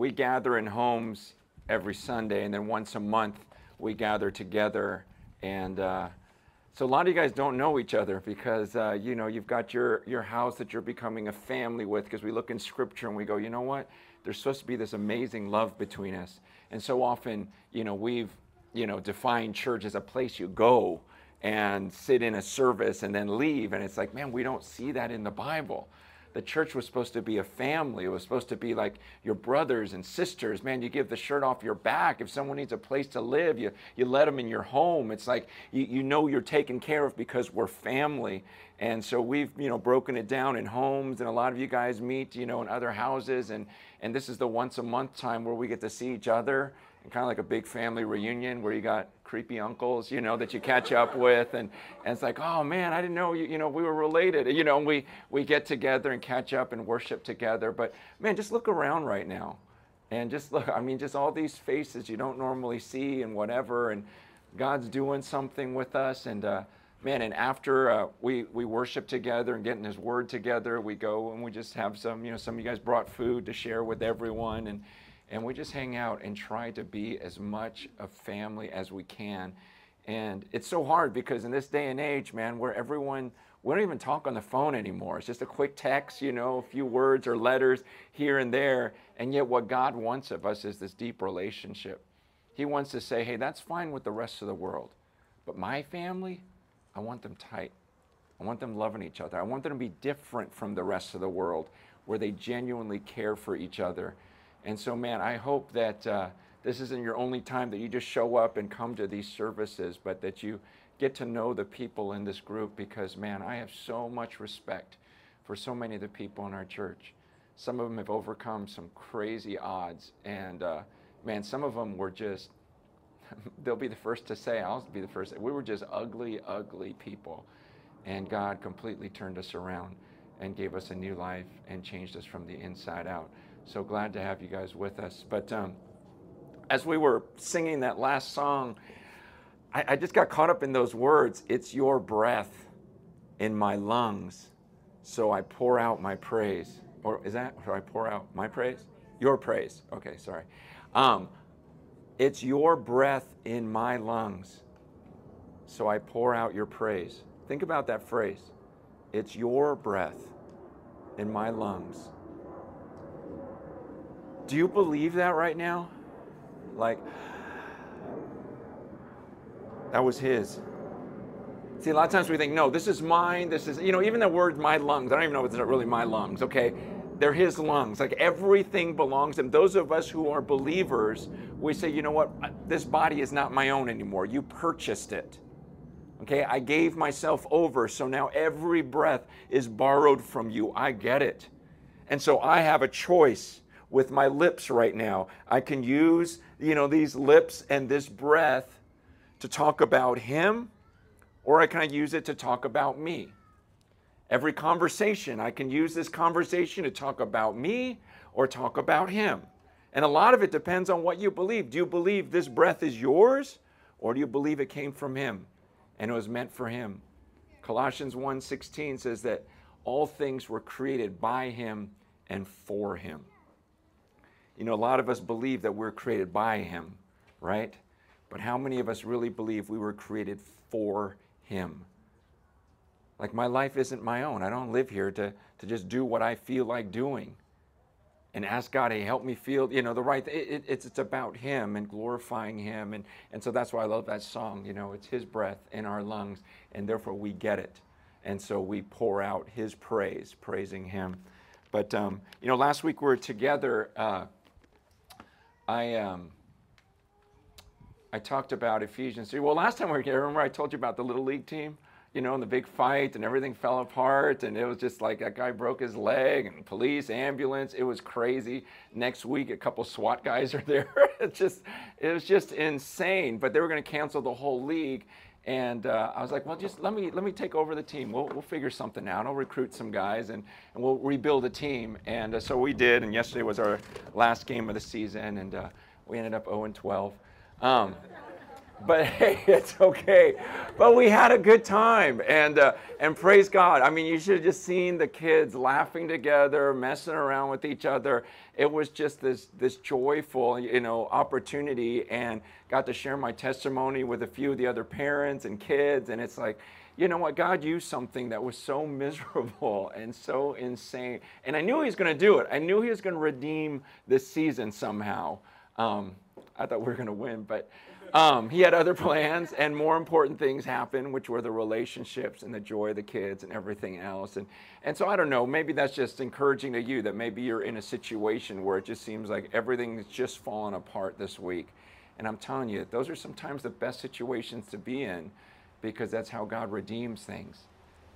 we gather in homes every Sunday, and then once a month we gather together. And uh, so a lot of you guys don't know each other because uh, you know you've got your your house that you're becoming a family with. Because we look in Scripture and we go, you know what? There's supposed to be this amazing love between us. And so often, you know, we've you know defined church as a place you go and sit in a service and then leave. And it's like, man, we don't see that in the Bible the church was supposed to be a family. It was supposed to be like your brothers and sisters. Man, you give the shirt off your back. If someone needs a place to live, you, you let them in your home. It's like you, you know you're taken care of because we're family. And so we've, you know, broken it down in homes and a lot of you guys meet, you know, in other houses. And, and this is the once a month time where we get to see each other and kind of like a big family reunion where you got creepy uncles, you know, that you catch up with, and, and it's like, oh man, I didn't know you, you know, we were related, you know, we we get together and catch up and worship together. But man, just look around right now, and just look. I mean, just all these faces you don't normally see and whatever, and God's doing something with us, and. Uh, man, and after uh, we, we worship together and getting His Word together, we go and we just have some, you know, some of you guys brought food to share with everyone, and and we just hang out and try to be as much a family as we can. And it's so hard because in this day and age, man, where everyone, we don't even talk on the phone anymore. It's just a quick text, you know, a few words or letters here and there. And yet, what God wants of us is this deep relationship. He wants to say, hey, that's fine with the rest of the world. But my family, I want them tight. I want them loving each other. I want them to be different from the rest of the world, where they genuinely care for each other and so, man, I hope that uh, this isn't your only time that you just show up and come to these services, but that you get to know the people in this group because, man, I have so much respect for so many of the people in our church. Some of them have overcome some crazy odds. And, uh, man, some of them were just, they'll be the first to say, I'll be the first. We were just ugly, ugly people. And God completely turned us around and gave us a new life and changed us from the inside out. So glad to have you guys with us. But um, as we were singing that last song, I, I just got caught up in those words. It's your breath in my lungs, so I pour out my praise. Or is that, or I pour out my praise? Your praise. Okay, sorry. Um, it's your breath in my lungs, so I pour out your praise. Think about that phrase. It's your breath in my lungs, do you believe that right now? Like, that was his. See, a lot of times we think, no, this is mine. This is, you know, even the word my lungs, I don't even know if it's really my lungs, okay? They're his lungs. Like everything belongs to him. Those of us who are believers, we say, you know what? This body is not my own anymore. You purchased it. Okay, I gave myself over, so now every breath is borrowed from you. I get it. And so I have a choice with my lips right now. I can use, you know, these lips and this breath to talk about him, or I can use it to talk about me. Every conversation, I can use this conversation to talk about me or talk about him. And a lot of it depends on what you believe. Do you believe this breath is yours, or do you believe it came from him and it was meant for him? Colossians 1:16 says that all things were created by him and for him. You know, a lot of us believe that we're created by Him, right? But how many of us really believe we were created for Him? Like, my life isn't my own. I don't live here to, to just do what I feel like doing and ask God, hey, help me feel, you know, the right, it, it, it's, it's about Him and glorifying Him. And, and so that's why I love that song. You know, it's His breath in our lungs, and therefore we get it. And so we pour out His praise, praising Him. But, um, you know, last week we were together. Uh, I um, I talked about Ephesians 3. Well, last time we were here, remember I told you about the little league team, you know, and the big fight and everything fell apart and it was just like that guy broke his leg and police, ambulance, it was crazy. Next week, a couple SWAT guys are there. it's just, it was just insane. But they were going to cancel the whole league. And uh, I was like, well, just let me let me take over the team. We'll, we'll figure something out. I'll recruit some guys and, and we'll rebuild a team. And uh, so we did. And yesterday was our last game of the season, and uh, we ended up 0 and 12. Um, but hey, it's okay. But we had a good time, and uh, and praise God. I mean, you should have just seen the kids laughing together, messing around with each other. It was just this this joyful, you know, opportunity, and got to share my testimony with a few of the other parents and kids, and it's like. You know what? God used something that was so miserable and so insane. And I knew He was going to do it. I knew He was going to redeem this season somehow. Um, I thought we were going to win, but um, he had other plans, and more important things happened, which were the relationships and the joy of the kids and everything else. And, and so I don't know, maybe that's just encouraging to you that maybe you're in a situation where it just seems like everything's just fallen apart this week. And I'm telling you, those are sometimes the best situations to be in because that's how God redeems things.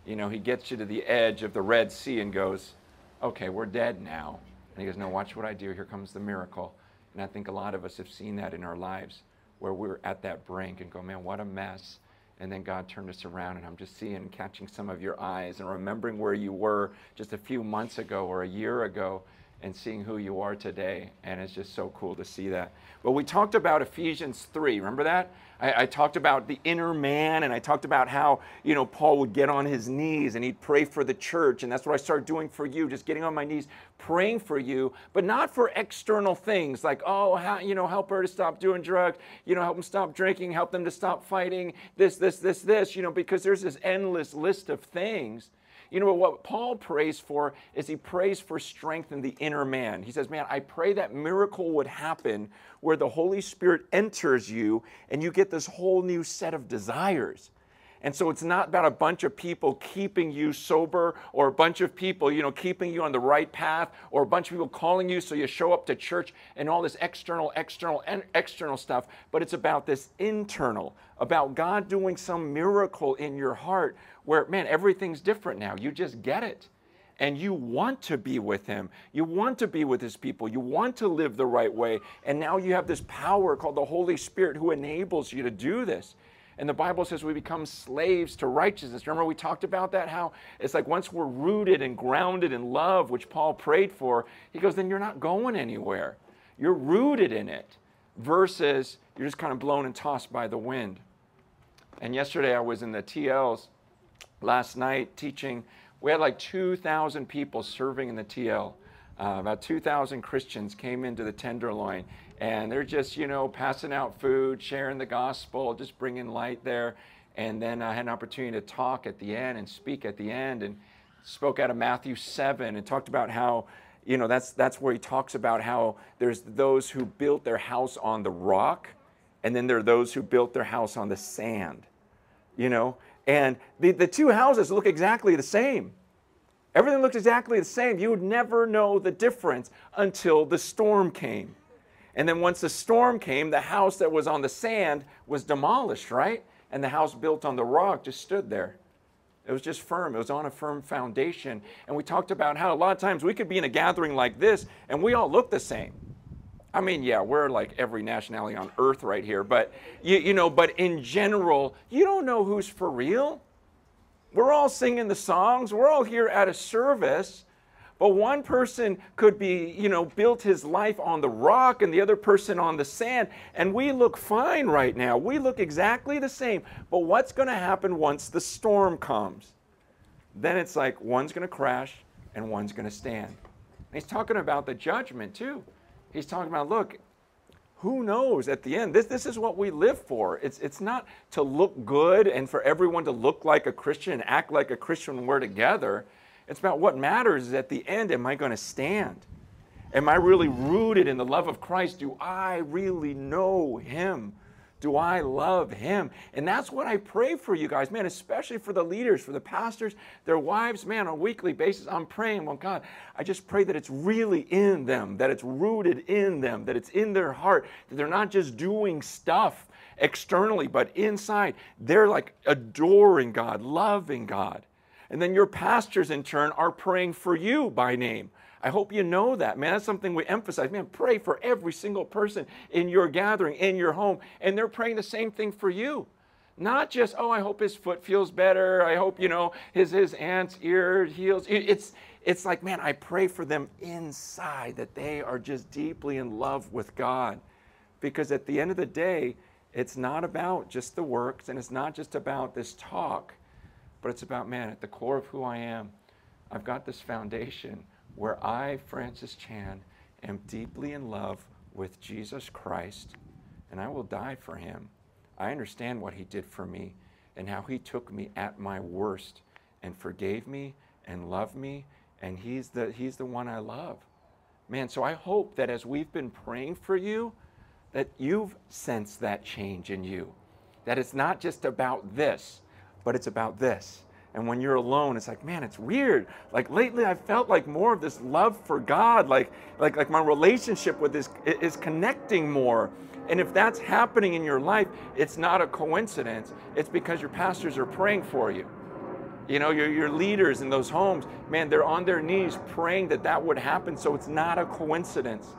You know, He gets you to the edge of the Red Sea and goes, okay, we're dead now. And He goes, no, watch what I do. Here comes the miracle. And I think a lot of us have seen that in our lives where we're at that brink and go, man, what a mess. And then God turned us around, and I'm just seeing, catching some of your eyes and remembering where you were just a few months ago or a year ago and seeing who you are today. And it's just so cool to see that. Well, we talked about Ephesians 3. Remember that? I, I, talked about the inner man, and I talked about how, you know, Paul would get on his knees and he'd pray for the church. And that's what I started doing for you, just getting on my knees, praying for you, but not for external things like, oh, how, you know, help her to stop doing drugs, you know, help them stop drinking, help them to stop fighting, this, this, this, this, you know, because there's this endless list of things you know what Paul prays for is he prays for strength in the inner man. He says, Man, I pray that miracle would happen where the Holy Spirit enters you and you get this whole new set of desires. And so it's not about a bunch of people keeping you sober or a bunch of people, you know, keeping you on the right path or a bunch of people calling you so you show up to church and all this external, external, and external stuff. But it's about this internal, about God doing some miracle in your heart where, man, everything's different now. You just get it and you want to be with him. You want to be with his people. You want to live the right way. And now you have this power called the Holy Spirit who enables you to do this. And the Bible says we become slaves to righteousness. Remember, we talked about that? How it's like once we're rooted and grounded in love, which Paul prayed for, he goes, then you're not going anywhere. You're rooted in it versus you're just kind of blown and tossed by the wind. And yesterday I was in the TLs last night teaching. We had like 2,000 people serving in the TL. Uh, about 2,000 Christians came into the Tenderloin and they're just, you know, passing out food, sharing the gospel, just bringing light there. And then I had an opportunity to talk at the end and speak at the end and spoke out of Matthew 7 and talked about how, you know, that's, that's where he talks about how there's those who built their house on the rock and then there are those who built their house on the sand, you know. And the, the two houses look exactly the same. Everything looks exactly the same. You would never know the difference until the storm came. And then once the storm came, the house that was on the sand was demolished, right? And the house built on the rock just stood there. It was just firm. It was on a firm foundation. And we talked about how a lot of times we could be in a gathering like this and we all look the same. I mean, yeah, we're like every nationality on earth right here, but you, you know, but in general, you don't know who's for real. We're all singing the songs, we're all here at a service, but one person could be, you know, built his life on the rock and the other person on the sand. And we look fine right now. We look exactly the same. But what's going to happen once the storm comes? Then it's like one's going to crash and one's going to stand. And he's talking about the judgment too. He's talking about, look, who knows at the end? This, this is what we live for. It's, it's not to look good and for everyone to look like a Christian act like a Christian when we're together. It's about what matters is at the end, am I going to stand? Am I really rooted in the love of Christ? Do I really know Him? Do I love Him? And that's what I pray for you guys, man, especially for the leaders, for the pastors, their wives, man, on a weekly basis. I'm praying, well, God, I just pray that it's really in them, that it's rooted in them, that it's in their heart, that they're not just doing stuff externally, but inside. They're like adoring God, loving God. And then your pastors, in turn, are praying for you by name. I hope you know that, man. That's something we emphasize. Man, pray for every single person in your gathering, in your home. And they're praying the same thing for you. Not just, oh, I hope his foot feels better. I hope, you know, his, his aunt's ear heals. It's, it's like, man, I pray for them inside that they are just deeply in love with God. Because at the end of the day, it's not about just the works and it's not just about this talk, but it's about, man, at the core of who I am, I've got this foundation where I, Francis Chan, am deeply in love with Jesus Christ and I will die for him. I understand what he did for me and how he took me at my worst and forgave me and loved me and he's the he's the one I love. Man, so I hope that as we've been praying for you that you've sensed that change in you. That it's not just about this, but it's about this. And when you're alone, it's like, man, it's weird. Like lately, I've felt like more of this love for God, like, like, like my relationship with this is connecting more. And if that's happening in your life, it's not a coincidence. It's because your pastors are praying for you. You know, your, your leaders in those homes, man, they're on their knees praying that that would happen. So it's not a coincidence.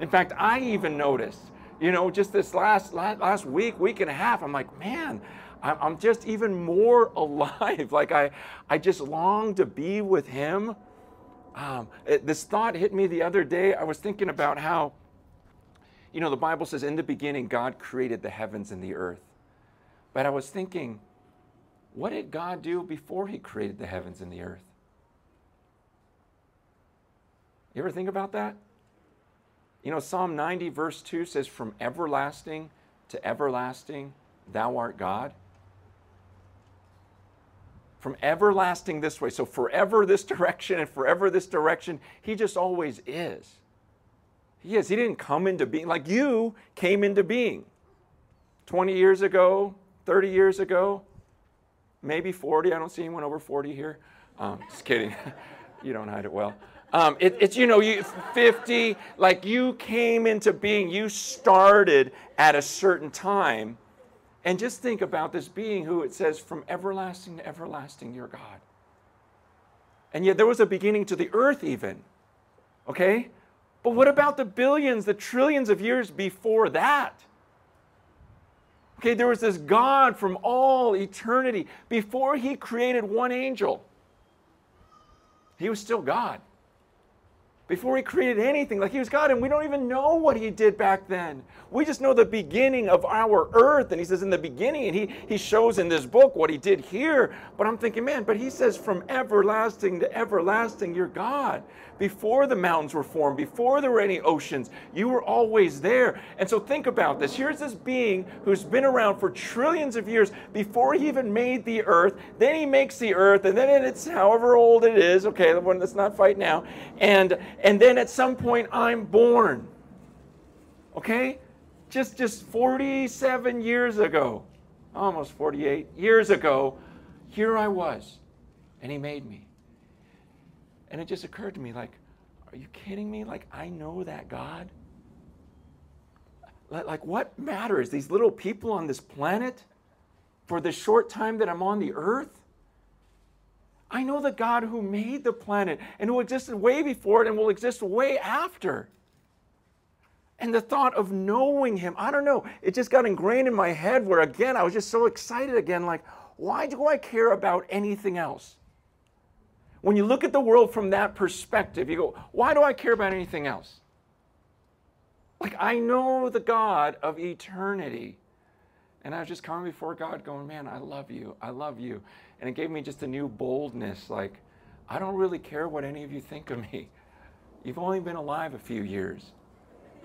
In fact, I even noticed, you know, just this last, last, last week, week and a half, I'm like, man, I'm just even more alive. Like I, I just long to be with Him. Um, it, this thought hit me the other day. I was thinking about how, you know, the Bible says in the beginning God created the heavens and the earth. But I was thinking, what did God do before He created the heavens and the earth? You ever think about that? You know, Psalm 90, verse 2 says, From everlasting to everlasting, thou art God from everlasting this way. So forever this direction and forever this direction. He just always is. He is. He didn't come into being like you came into being 20 years ago, 30 years ago, maybe 40. I don't see anyone over 40 here. Um, just kidding. you don't hide it well. Um, it, it's, you know, you 50, like you came into being, you started at a certain time and just think about this being who it says, from everlasting to everlasting, your God. And yet there was a beginning to the earth, even. Okay? But what about the billions, the trillions of years before that? Okay, there was this God from all eternity. Before he created one angel, he was still God before he created anything. Like he was God, and we don't even know what he did back then. We just know the beginning of our earth. And he says in the beginning, and he, he shows in this book what he did here. But I'm thinking, man, but he says from everlasting to everlasting, you're God. Before the mountains were formed, before there were any oceans, you were always there. And so think about this. Here's this being who's been around for trillions of years before he even made the earth. Then he makes the earth, and then it's however old it is. Okay, let's not fight now. And and then at some point I'm born. Okay? Just just 47 years ago, almost 48 years ago, here I was, and he made me. And it just occurred to me like, are you kidding me? Like I know that God? Like what matters? These little people on this planet for the short time that I'm on the earth? I know the God who made the planet and who existed way before it and will exist way after. And the thought of knowing him, I don't know, it just got ingrained in my head where again, I was just so excited again, like, why do I care about anything else? When you look at the world from that perspective, you go, why do I care about anything else? Like, I know the God of eternity. And I was just coming before God going, man, I love you. I love you. And it gave me just a new boldness like, I don't really care what any of you think of me. You've only been alive a few years.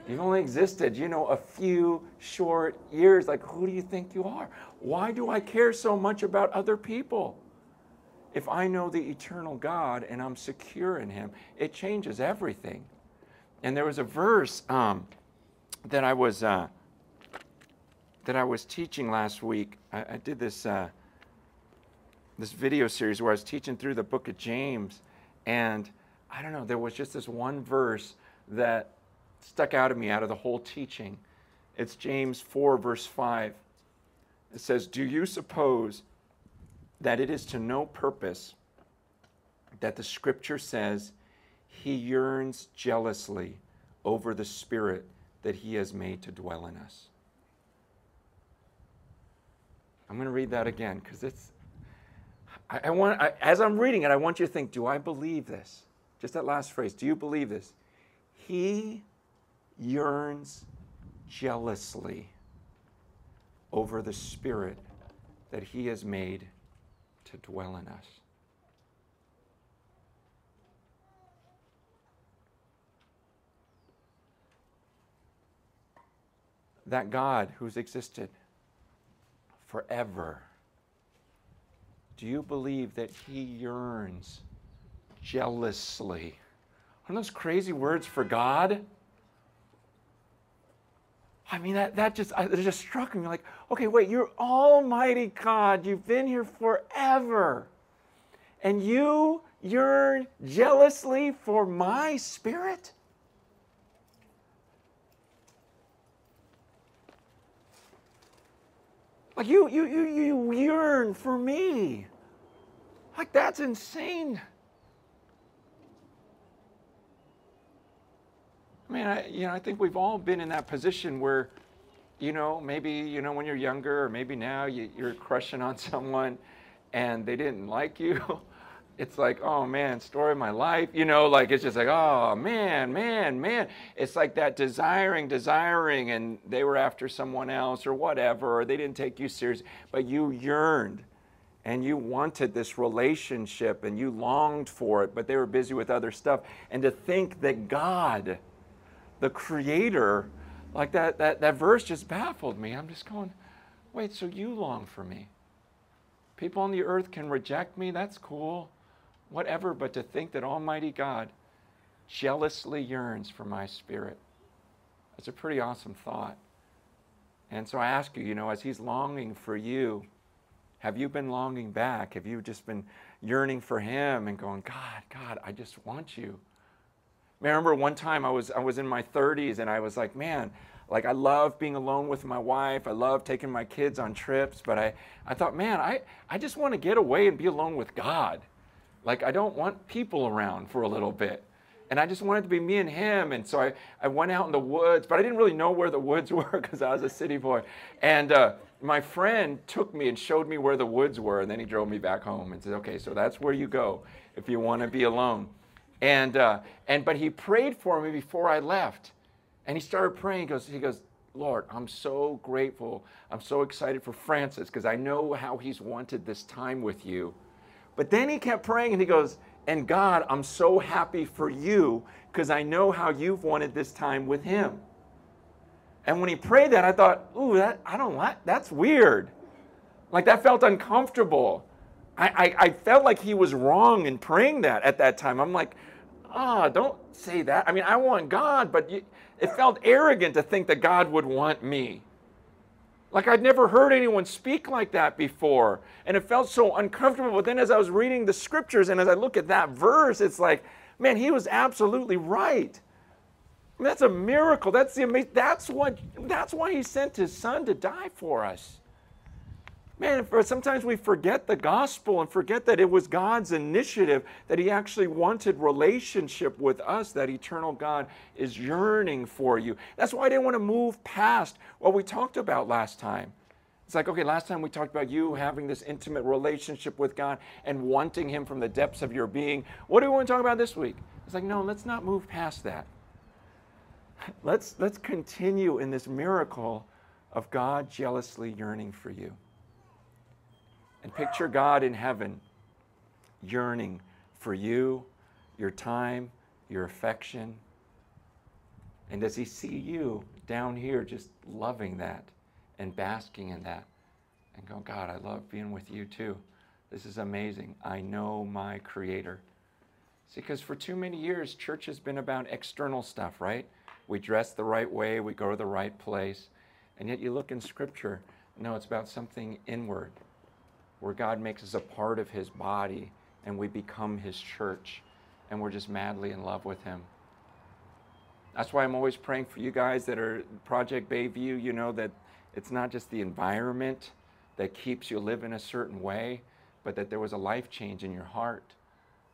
You've only existed, you know, a few short years. Like, who do you think you are? Why do I care so much about other people? If I know the eternal God and I'm secure in Him, it changes everything. And there was a verse um, that I was uh, that I was teaching last week. I, I did this uh, this video series where I was teaching through the book of James, and I don't know, there was just this one verse that stuck out of me out of the whole teaching. It's James 4, verse 5. It says, Do you suppose that it is to no purpose that the scripture says he yearns jealously over the spirit that he has made to dwell in us? I'm going to read that again because it's I, I want, I, as I'm reading it, I want you to think, do I believe this? Just that last phrase, do you believe this? He yearns jealously over the Spirit that He has made to dwell in us. That God who's existed forever, do you believe that He yearns jealously? Aren't those crazy words for God? I mean, that, that just, it just struck me like, okay, wait, you're Almighty God. You've been here forever. And you yearn jealously for my spirit? Like, you, you, you, you yearn for me. Like, that's insane. I mean, I, you know, I think we've all been in that position where, you know, maybe, you know, when you're younger or maybe now you, you're crushing on someone and they didn't like you. It's like, oh man, story of my life. You know, like it's just like, oh man, man, man. It's like that desiring, desiring, and they were after someone else or whatever, or they didn't take you seriously, but you yearned and you wanted this relationship and you longed for it, but they were busy with other stuff. And to think that God, the creator, like that, that, that verse just baffled me. I'm just going, wait, so you long for me? People on the earth can reject me, that's cool, whatever, but to think that Almighty God jealously yearns for my spirit, that's a pretty awesome thought. And so I ask you, you know, as He's longing for you, have you been longing back? Have you just been yearning for Him and going, God, God, I just want you? I remember one time I was I was in my 30s and I was like, man, like I love being alone with my wife. I love taking my kids on trips, but I, I thought, man, I, I just want to get away and be alone with God. Like I don't want people around for a little bit. And I just wanted to be me and him. And so I, I went out in the woods, but I didn't really know where the woods were because I was a city boy. And uh, my friend took me and showed me where the woods were. And then he drove me back home and said, okay, so that's where you go if you want to be alone. And, uh, and but he prayed for me before I left. And he started praying. He goes, he goes, Lord, I'm so grateful. I'm so excited for Francis because I know how he's wanted this time with you. But then he kept praying and he goes, and God, I'm so happy for you because I know how you've wanted this time with him. And when he prayed that, I thought, ooh, that I don't like that's weird. Like that felt uncomfortable. I, I, I, felt like he was wrong in praying that at that time. I'm like, ah, oh, don't say that. I mean, I want God, but you, it felt arrogant to think that God would want me. Like I'd never heard anyone speak like that before. And it felt so uncomfortable. But then as I was reading the scriptures and as I look at that verse, it's like, man, he was absolutely right. I mean, that's a miracle. That's the amazing. That's what. That's why he sent his son to die for us. Man, for, uh, sometimes we forget the gospel and forget that it was God's initiative, that He actually wanted relationship with us, that eternal God is yearning for you. That's why I didn't want to move past what we talked about last time. It's like, okay, last time we talked about you having this intimate relationship with God and wanting Him from the depths of your being. What do we want to talk about this week? It's like, no, let's not move past that. Let's, let's continue in this miracle of God jealously yearning for you. And picture God in heaven yearning for you, your time, your affection. And does he see you down here just loving that and basking in that and go, God, I love being with you too. This is amazing. I know my Creator. See, because for too many years, church has been about external stuff, right? We dress the right way, we go to the right place. And yet you look in Scripture, no, it's about something inward where God makes us a part of his body and we become his church and we're just madly in love with him. That's why I'm always praying for you guys that are Project Bayview, you know, that it's not just the environment that keeps you living a certain way, but that there was a life change in your heart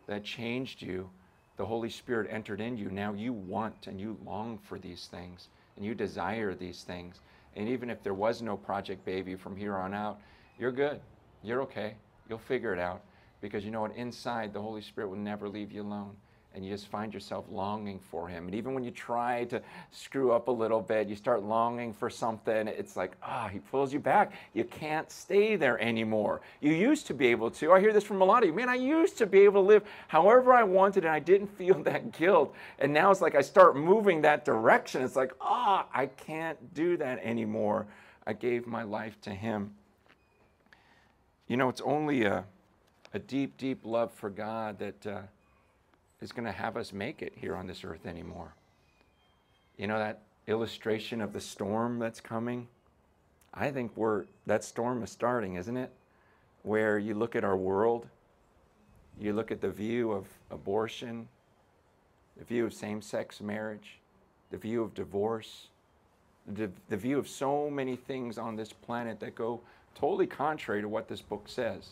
that changed you. The Holy Spirit entered in you. Now you want and you long for these things and you desire these things. And even if there was no Project Bayview from here on out, you're good. You're okay. You'll figure it out because you know what? Inside, the Holy Spirit will never leave you alone. and you just find yourself longing for him. And even when you try to screw up a little bit, you start longing for something, it's like, ah, oh, he pulls you back. You can't stay there anymore. You used to be able to. I hear this from a lot of you. Man, I used to be able to live however I wanted, and I didn't feel that guilt. And now it's like I start moving that direction. It's like, ah, oh, I can't do that anymore. I gave my life to him. You know, it's only a, a deep, deep love for God that. Uh, is going to have us make it here on this earth anymore. You know that illustration of the storm that's coming? I think we're that storm is starting, isn't it? Where you look at our world, you look at the view of abortion, the view of same-sex marriage, the view of divorce, the, the view of so many things on this planet that go totally contrary to what this book says.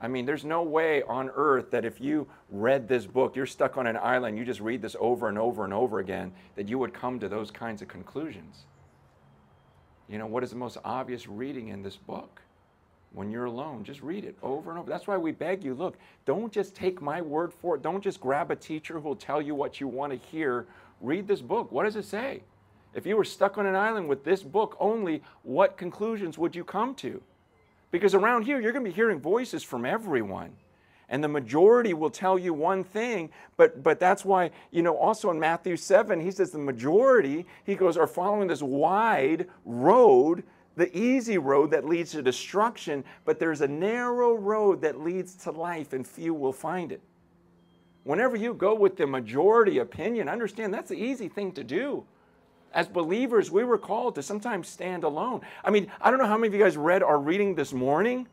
I mean, there's no way on earth that if you read this book, you're stuck on an island, you just read this over and over and over again, that you would come to those kinds of conclusions. You know, what is the most obvious reading in this book? When you're alone, just read it over and over. That's why we beg you look, don't just take my word for it. Don't just grab a teacher who will tell you what you want to hear. Read this book. What does it say? If you were stuck on an island with this book only, what conclusions would you come to? Because around here, you're going to be hearing voices from everyone. And the majority will tell you one thing, but, but that's why, you know, also in Matthew 7, he says the majority, he goes, are following this wide road, the easy road that leads to destruction, but there's a narrow road that leads to life, and few will find it. Whenever you go with the majority opinion, understand that's the easy thing to do. As believers, we were called to sometimes stand alone. I mean, I don't know how many of you guys read our reading this morning.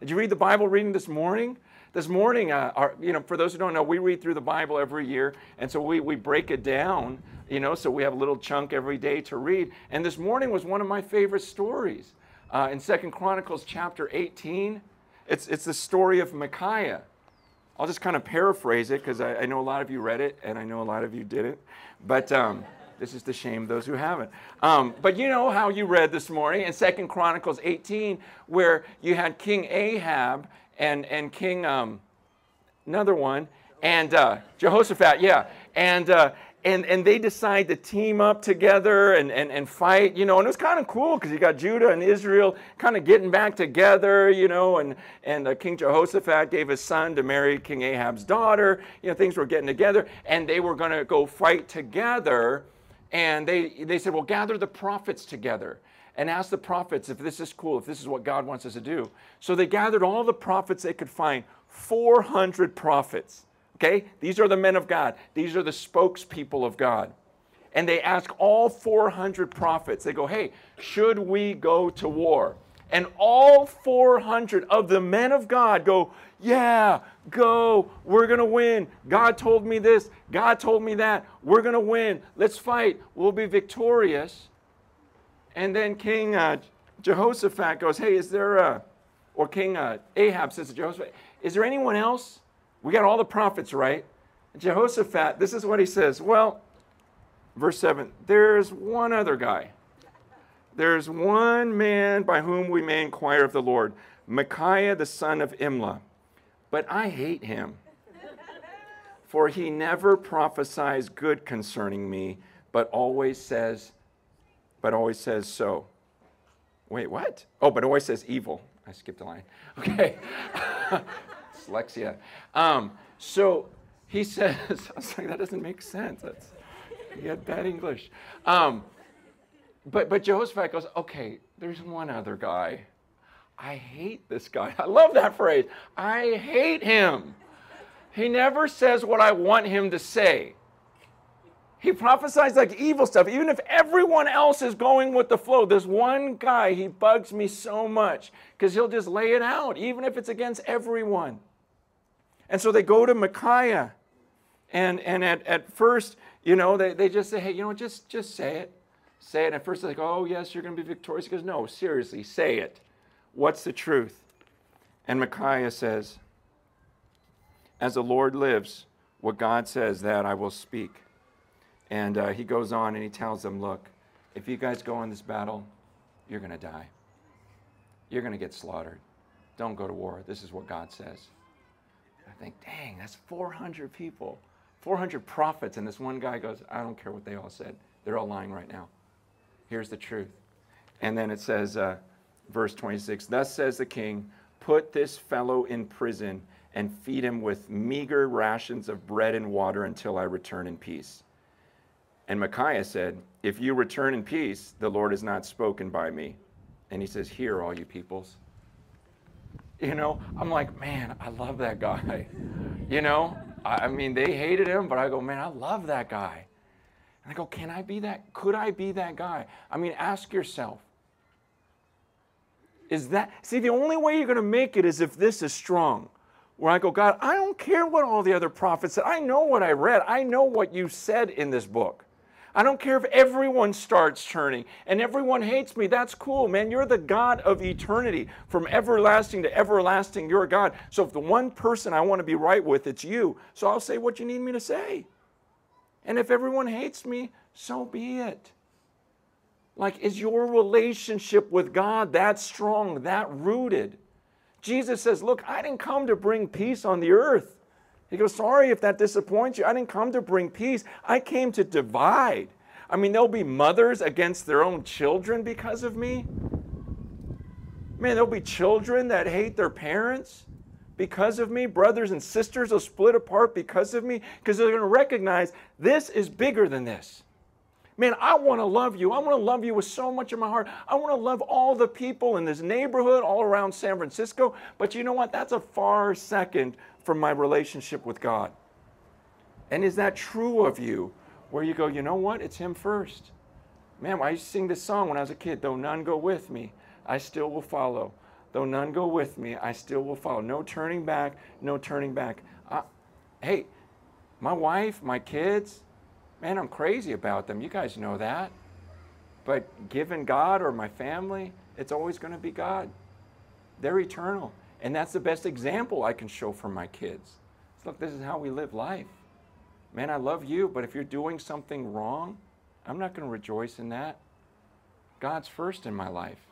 Did you read the Bible reading this morning? This morning, uh, our, you know, for those who don't know, we read through the Bible every year, and so we, we break it down, you know, so we have a little chunk every day to read. And this morning was one of my favorite stories. Uh, in Second Chronicles chapter 18, it's, it's the story of Micaiah. I'll just kind of paraphrase it because I, I, know a lot of you read it, and I know a lot of you didn't. But um, this is to shame those who haven't. Um, but you know how you read this morning in Second Chronicles 18, where you had King Ahab and, and King, um, another one, and uh, Jehoshaphat, yeah. And, uh, and, and they decide to team up together and, and, and fight, you know, and it was kind of cool because you got Judah and Israel kind of getting back together, you know, and, and uh, King Jehoshaphat gave his son to marry King Ahab's daughter, you know, things were getting together, and they were going to go fight together and they, they said, well, gather the prophets together and ask the prophets if this is cool, if this is what God wants us to do. So they gathered all the prophets they could find 400 prophets. Okay? These are the men of God, these are the spokespeople of God. And they ask all 400 prophets, they go, hey, should we go to war? And all 400 of the men of God go, Yeah, go. We're going to win. God told me this. God told me that. We're going to win. Let's fight. We'll be victorious. And then King uh, Jehoshaphat goes, Hey, is there a, or King uh, Ahab says to Jehoshaphat, Is there anyone else? We got all the prophets, right? Jehoshaphat, this is what he says. Well, verse 7 there's one other guy. There's one man by whom we may inquire of the Lord, Micaiah the son of Imlah. But I hate him, for he never prophesies good concerning me, but always says, but always says so. Wait, what? Oh, but always says evil. I skipped a line. Okay. Dyslexia. Um, so he says, I was like, that doesn't make sense. That's, he had bad English. Um, but, but Jehoshaphat goes, okay, there's one other guy. I hate this guy. I love that phrase. I hate him. He never says what I want him to say. He prophesies like evil stuff. Even if everyone else is going with the flow, this one guy, he bugs me so much because he'll just lay it out, even if it's against everyone. And so they go to Micaiah. And, and at, at first, you know, they, they just say, hey, you know, just, just say it say it. And at first, like, oh, yes, you're going to be victorious. He goes, no, seriously, say it. What's the truth? And Micaiah says, as the Lord lives, what God says, that I will speak. And uh, he goes on and he tells them, look, if you guys go in this battle, you're going to die. You're going to get slaughtered. Don't go to war. This is what God says. I think, dang, that's 400 people, 400 prophets. And this one guy goes, I don't care what they all said. They're all lying right now. Here's the truth. And then it says, uh, verse 26 Thus says the king, Put this fellow in prison and feed him with meager rations of bread and water until I return in peace. And Micaiah said, If you return in peace, the Lord has not spoken by me. And he says, Hear, all you peoples. You know, I'm like, man, I love that guy. You know, I mean, they hated him, but I go, man, I love that guy. And I go, can I be that? Could I be that guy? I mean, ask yourself. Is that, see, the only way you're going to make it is if this is strong. Where I go, God, I don't care what all the other prophets said. I know what I read. I know what you said in this book. I don't care if everyone starts turning and everyone hates me. That's cool, man. You're the God of eternity. From everlasting to everlasting, you're God. So if the one person I want to be right with, it's you. So I'll say what you need me to say. And if everyone hates me, so be it. Like, is your relationship with God that strong, that rooted? Jesus says, Look, I didn't come to bring peace on the earth. He goes, Sorry if that disappoints you. I didn't come to bring peace. I came to divide. I mean, there'll be mothers against their own children because of me. Man, there'll be children that hate their parents because of me. Brothers and sisters will split apart because of me because they're going to recognize this is bigger than this. Man, I want to love you. I want to love you with so much of my heart. I want to love all the people in this neighborhood, all around San Francisco. But you know what? That's a far second from my relationship with God. And is that true of you? Where you go, you know what? It's Him first. Man, I used to sing this song when I was a kid. Though none go with me, I still will follow. Though none go with me, I still will follow. No turning back, no turning back. Uh, hey, my wife, my kids, man, I'm crazy about them. You guys know that. But given God or my family, it's always going to be God. They're eternal. And that's the best example I can show for my kids. Look, this is how we live life. Man, I love you, but if you're doing something wrong, I'm not going to rejoice in that. God's first in my life.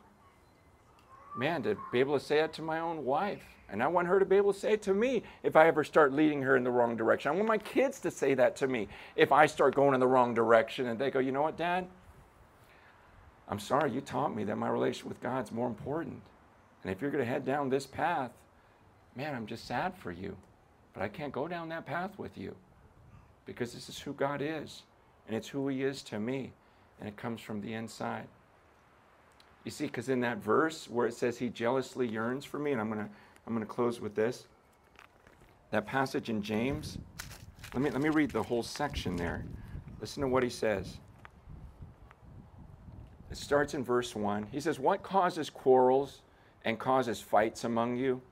Man, to be able to say that to my own wife. And I want her to be able to say it to me if I ever start leading her in the wrong direction. I want my kids to say that to me if I start going in the wrong direction and they go, you know what, Dad? I'm sorry, you taught me that my relationship with God's more important. And if you're going to head down this path, man, I'm just sad for you. But I can't go down that path with you because this is who God is, and it's who He is to me, and it comes from the inside. You see, because in that verse where it says He jealously yearns for me, and I'm to I'm to close with this. That passage in James, let me, let me read the whole section there. Listen to what he says. It starts in verse 1. He says, What causes quarrels and causes fights among you?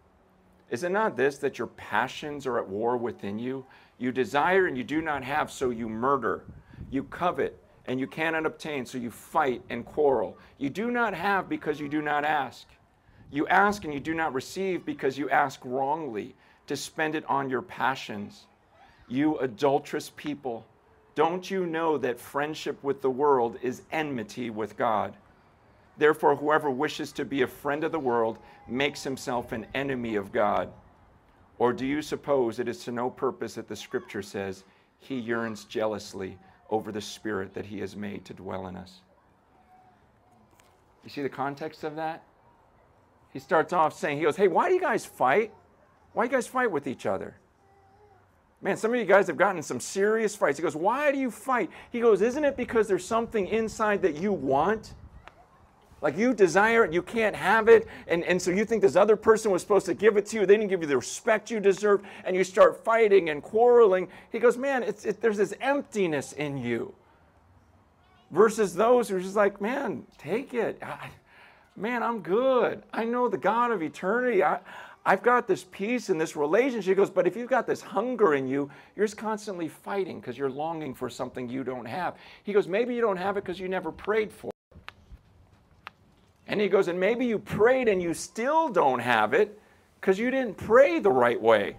Is it not this that your passions are at war within you? You desire and you do not have, so you murder. You covet and you cannot obtain, so you fight and quarrel. You do not have because you do not ask. You ask and you do not receive because you ask wrongly to spend it on your passions. You adulterous people, don't you know that friendship with the world is enmity with God? Therefore, whoever wishes to be a friend of the world makes himself an enemy of God. Or do you suppose it is to no purpose that the scripture says, He yearns jealously over the spirit that He has made to dwell in us? You see the context of that? He starts off saying, He goes, Hey, why do you guys fight? Why do you guys fight with each other? Man, some of you guys have gotten some serious fights. He goes, Why do you fight? He goes, Isn't it because there's something inside that you want? Like you desire it, you can't have it, and, and so you think this other person was supposed to give it to you. They didn't give you the respect you deserve, and you start fighting and quarreling. He goes, Man, it's, it, there's this emptiness in you. Versus those who are just like, Man, take it. I, man, I'm good. I know the God of eternity. I, I've got this peace and this relationship. He goes, but if you've got this hunger in you, you're just constantly fighting because you're longing for something you don't have. He goes, maybe you don't have it because you never prayed for and he goes, and maybe you prayed and you still don't have it because you didn't pray the right way.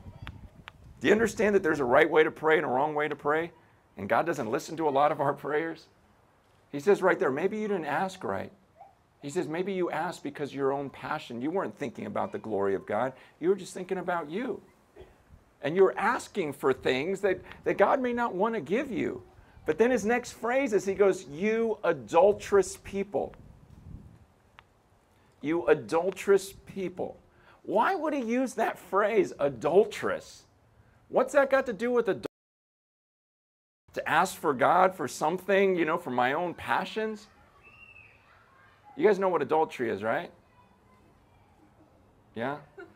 Do you understand that there's a right way to pray and a wrong way to pray? And God doesn't listen to a lot of our prayers? He says right there, maybe you didn't ask right. He says, maybe you asked because your own passion. You weren't thinking about the glory of God, you were just thinking about you. And you're asking for things that, that God may not want to give you. But then his next phrase is he goes, You adulterous people. You adulterous people. Why would he use that phrase, adulterous? What's that got to do with adultery? To ask for God for something, you know, for my own passions? You guys know what adultery is, right? Yeah?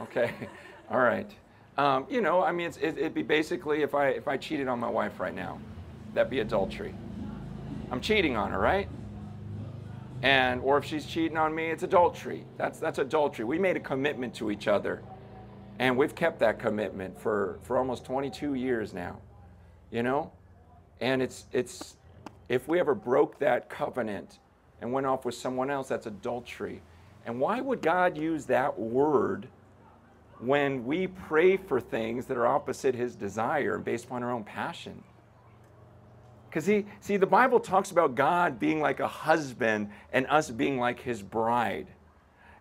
Okay. All right. Um, you know, I mean, it, it'd be basically if I, if I cheated on my wife right now, that'd be adultery. I'm cheating on her, right? And, or if she's cheating on me, it's adultery. That's, that's adultery. We made a commitment to each other. And we've kept that commitment for, for almost 22 years now, you know? And it's, it's, if we ever broke that covenant and went off with someone else, that's adultery. And why would God use that word when we pray for things that are opposite his desire and based upon our own passion? Because he, see, the Bible talks about God being like a husband and us being like his bride.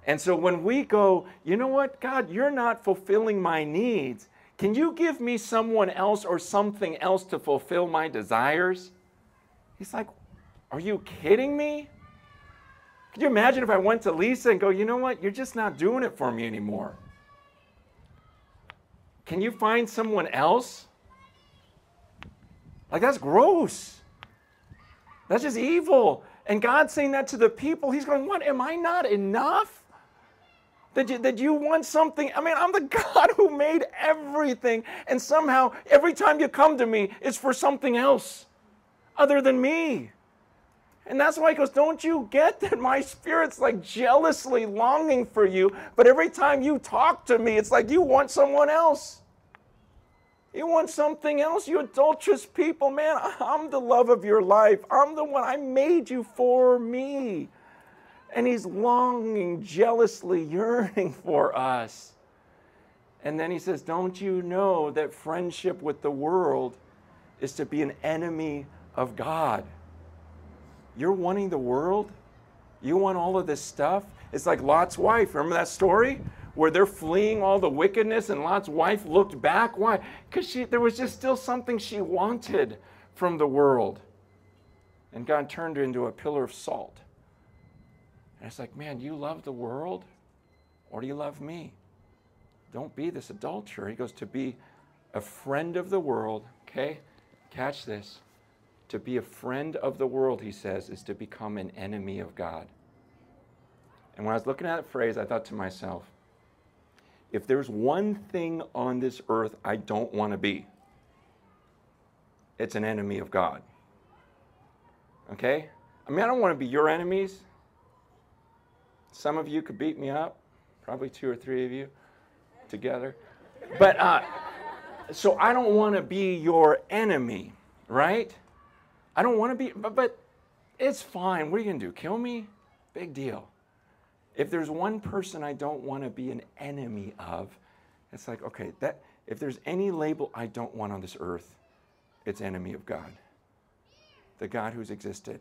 And so when we go, you know what, God, you're not fulfilling my needs. Can you give me someone else or something else to fulfill my desires? He's like, Are you kidding me? Could you imagine if I went to Lisa and go, You know what, you're just not doing it for me anymore? Can you find someone else? Like, that's gross. That's just evil. And God's saying that to the people. He's going, What? Am I not enough? That you, that you want something? I mean, I'm the God who made everything. And somehow, every time you come to me, it's for something else other than me. And that's why he goes, Don't you get that my spirit's like jealously longing for you, but every time you talk to me, it's like you want someone else. You want something else, you adulterous people, man. I'm the love of your life. I'm the one I made you for me. And he's longing, jealously yearning for us. And then he says, Don't you know that friendship with the world is to be an enemy of God? You're wanting the world? You want all of this stuff? It's like Lot's wife. Remember that story? Where they're fleeing all the wickedness, and Lot's wife looked back. Why? Because there was just still something she wanted from the world. And God turned her into a pillar of salt. And it's like, man, you love the world, or do you love me? Don't be this adulterer. He goes, to be a friend of the world, okay? Catch this. To be a friend of the world, he says, is to become an enemy of God. And when I was looking at that phrase, I thought to myself, if there's one thing on this earth I don't want to be, it's an enemy of God. Okay? I mean, I don't want to be your enemies. Some of you could beat me up, probably two or three of you together. But uh, so I don't want to be your enemy, right? I don't want to be, but, but it's fine. What are you going to do? Kill me? Big deal. If there's one person I don't want to be an enemy of, it's like, okay, that if there's any label I don't want on this earth, it's enemy of God. The God who's existed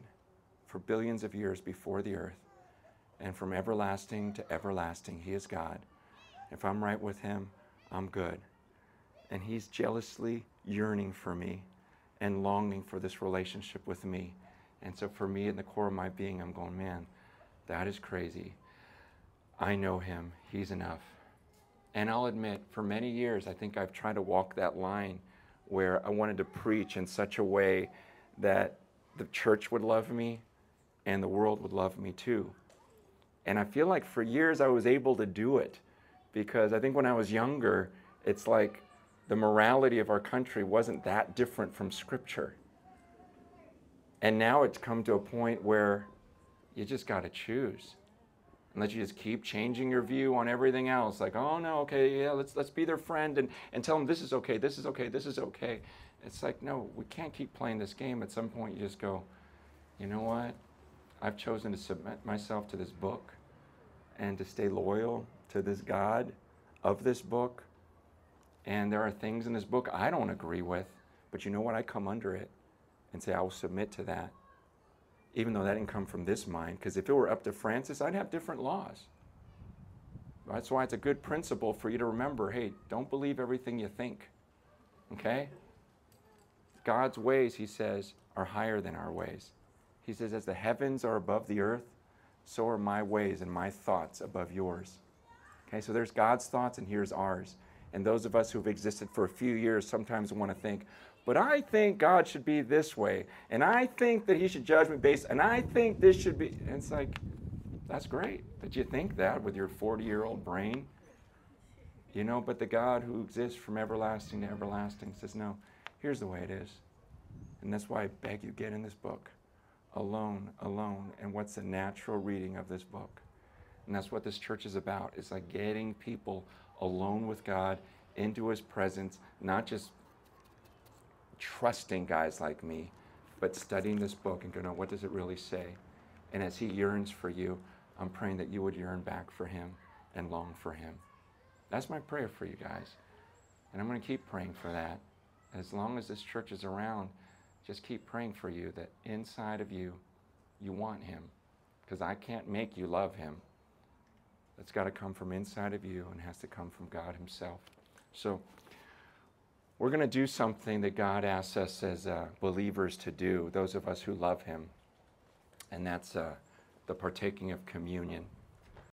for billions of years before the earth, and from everlasting to everlasting, He is God. If I'm right with Him, I'm good. And He's jealously yearning for me and longing for this relationship with me. And so for me, in the core of my being, I'm going, man, that is crazy. I know him. He's enough. And I'll admit, for many years, I think I've tried to walk that line where I wanted to preach in such a way that the church would love me and the world would love me too. And I feel like for years I was able to do it because I think when I was younger, it's like the morality of our country wasn't that different from Scripture. And now it's come to a point where you just got to choose and let you just keep changing your view on everything else. Like, oh no, okay, yeah, let's let's be their friend and, and tell them this is okay, this is okay, this is okay. It's like, no, we can't keep playing this game. At some point you just go, you know what? I've chosen to submit myself to this book and to stay loyal to this God of this book. And there are things in this book I don't agree with, but you know what? I come under it and say, I will submit to that even though that didn't come from this mind, because if it were up to Francis, I'd have different laws. That's why it's a good principle for you to remember hey, don't believe everything you think. Okay? God's ways, he says, are higher than our ways. He says, as the heavens are above the earth, so are my ways and my thoughts above yours. Okay, so there's God's thoughts and here's ours. And those of us who've existed for a few years sometimes want to think, but I think God should be this way, and I think that He should judge me based, and I think this should be. And it's like, that's great that you think that with your 40 year old brain. You know, but the God who exists from everlasting to everlasting says, no, here's the way it is. And that's why I beg you, get in this book. Alone, alone. And what's the natural reading of this book? And that's what this church is about. It's like getting people alone with God into his presence, not just trusting guys like me, but studying this book and going, what does it really say? And as he yearns for you, I'm praying that you would yearn back for him and long for him. That's my prayer for you guys. And I'm going to keep praying for that. As long as this church is around, just keep praying for you that inside of you, you want him. Because I can't make you love him. That's got to come from inside of you and has to come from God himself. So, we're going to do something that God asks us as uh, believers to do, those of us who love him. And that's uh, the partaking of communion.